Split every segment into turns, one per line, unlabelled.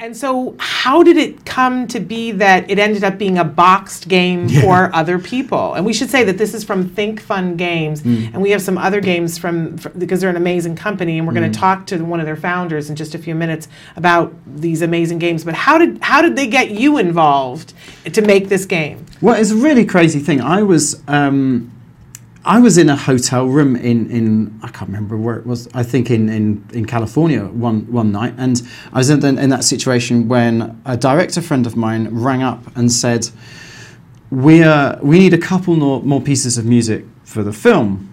And so, how did it come to be that it ended up being a boxed game
Yeah.
for other people? And we should say that this is from Think Fun Games,
Mm.
and we have some other games from fr- because they're an amazing company, and we're going
Mm.
to talk to one of their founders in just a few minutes about these amazing games. But how did how did they get you involved to make this game?
Well, it's a really crazy thing. I was um, I was in a hotel room in, in I can't remember where it was. I think in, in, in California one one night, and I was in, in that situation when a director friend of mine rang up and said, "We uh, we need a couple more, more pieces of music for the film."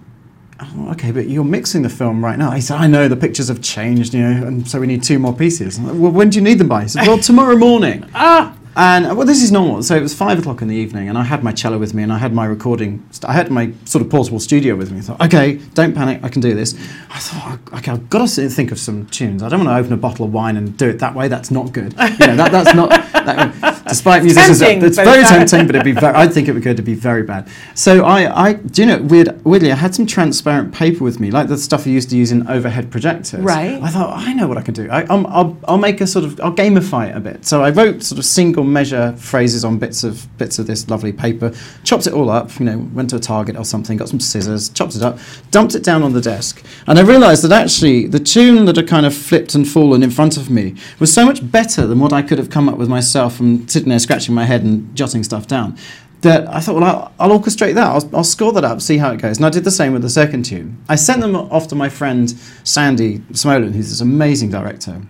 Okay, but you're mixing the film right now. He said, I know the pictures have changed, you know, and so we need two more pieces. Like, well, when do you need them by? He said, well, tomorrow morning.
Ah,
And well, this is normal. So it was five o'clock in the evening, and I had my cello with me, and I had my recording. st- I had my sort of portable studio with me. I thought, okay, don't panic, I can do this. I thought, oh, okay, I've got to think of some tunes. I don't want to open a bottle of wine and do it that way. That's not good. You know, that, that's not. That, despite musicians,
tempting,
it's very tempting, but it'd be very. I think it would go to be very bad. So I, I, do you know, weird, weirdly, I had some transparent paper with me, like the stuff you used to use in overhead projectors.
Right.
I thought, I know what I can do. I, I'll, I'll, I'll make a sort of, I'll gamify it a bit. So I wrote sort of single measure phrases on bits of bits of this lovely paper, chopped it all up. You know, went to a Target or something, got some scissors, chopped it up, dumped it down on the desk, and I realised that actually the tune that had kind of flipped and fallen in front of me was so much better than what I could have come up with myself from sitting there scratching my head and jotting stuff down. That I thought, well, I'll, I'll orchestrate that. I'll, I'll score that up, see how it goes. And I did the same with the second tune. I sent them off to my friend Sandy Smolan, who's this amazing director,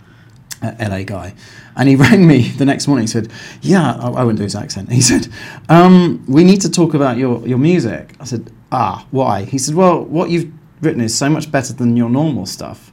LA guy. And he rang me the next morning. He said, Yeah, I, I wouldn't do his accent. He said, um, We need to talk about your, your music. I said, Ah, why? He said, Well, what you've written is so much better than your normal stuff.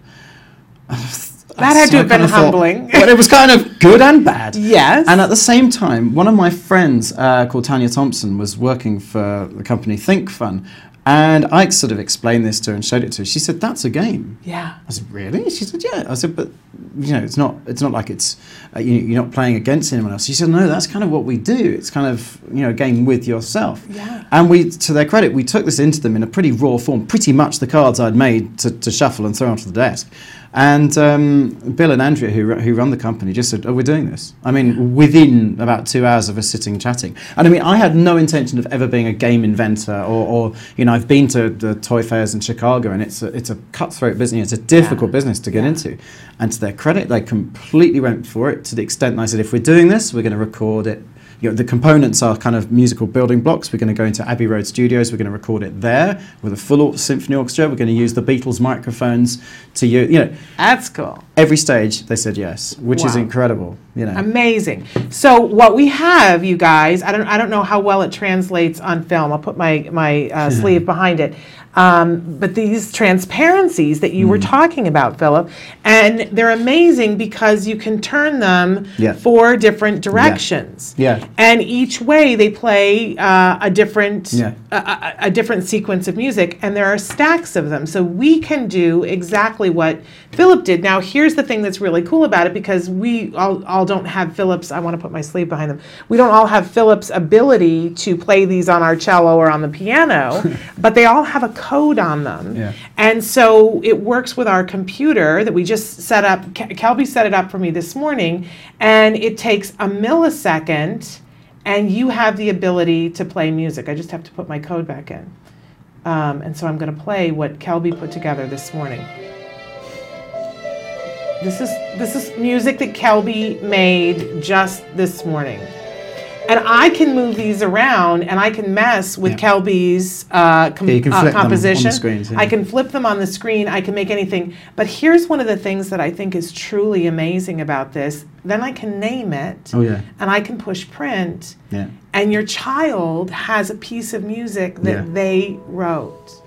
That had to
So I
have been
thought-
humbling.
but it was kind of good and bad.
Yes.
And at the same time, one of my friends uh, called Tanya Thompson was working for the company Think Fun. And I sort of explained this to her and showed it to her. She said, That's a game.
yeah.
I said, really? She said, yeah. I said, but you know, it's not. It's not like it's uh, you, you're not playing against anyone else. She said, no, that's kind of what we do. It's kind of you know, a game with yourself.
Yeah.
And we, to their credit, we took this into them in a pretty raw form, pretty much the cards I'd made to, to shuffle and throw onto the desk. And um, Bill and Andrea, who, who run the company, just said, "Oh, we're doing this." I mean, within about two hours of us sitting chatting. And I mean, I had no intention of ever being a game inventor, or, or you know, I've been to the toy fairs in Chicago, and it's a, it's a cutthroat business. It's a difficult
Yeah.
business to get
Yeah.
into. And to their credit, they completely went for it to the extent that I said, "If we're doing this, we're going to record it." You know, the components are kind of musical building blocks. We're going to go into Abbey Road Studios. We're going to record it there with a full symphony orchestra. We're going to use the Beatles microphones to use. You know,
That's cool.
Every stage they said yes, which is incredible. You know,
Amazing. So what we have, you guys, I don't, I don't know how well it translates on film. I'll put my my uh, sleeve behind it. Um, but these transparencies that you were
Mm.
talking about, Philip, and they're amazing because you can turn them
Yeah.
four different directions.
Yeah.
And each way they play uh, a different
Yeah.
a, a, a different sequence of music, and there are stacks of them. So we can do exactly what Philip did. Now, here's the thing that's really cool about it because we all, all don't have Philip's, I want to put my sleeve behind them. We don't all have Philip's ability to play these on our cello or on the piano, but they all have a code on them.
Yeah.
And so it works with our computer that we just set up. Kelby set it up for me this morning, and it takes a millisecond, and you have the ability to play music. I just have to put my code back in. Um, and so I'm going to play what Kelby put together this morning. This is this is music that Kelby made just this morning. And I can move these around and I can mess with
Yeah.
Kelby's uh, com-
Yeah, you can
uh,
flip them on the
composition.
screens, yeah.
I can flip them on the screen. I can make anything. But here's one of the things that I think is truly amazing about this. Then I can name it.
Oh, yeah.
And I can push print.
yeah.
And your child has a piece of music that they wrote.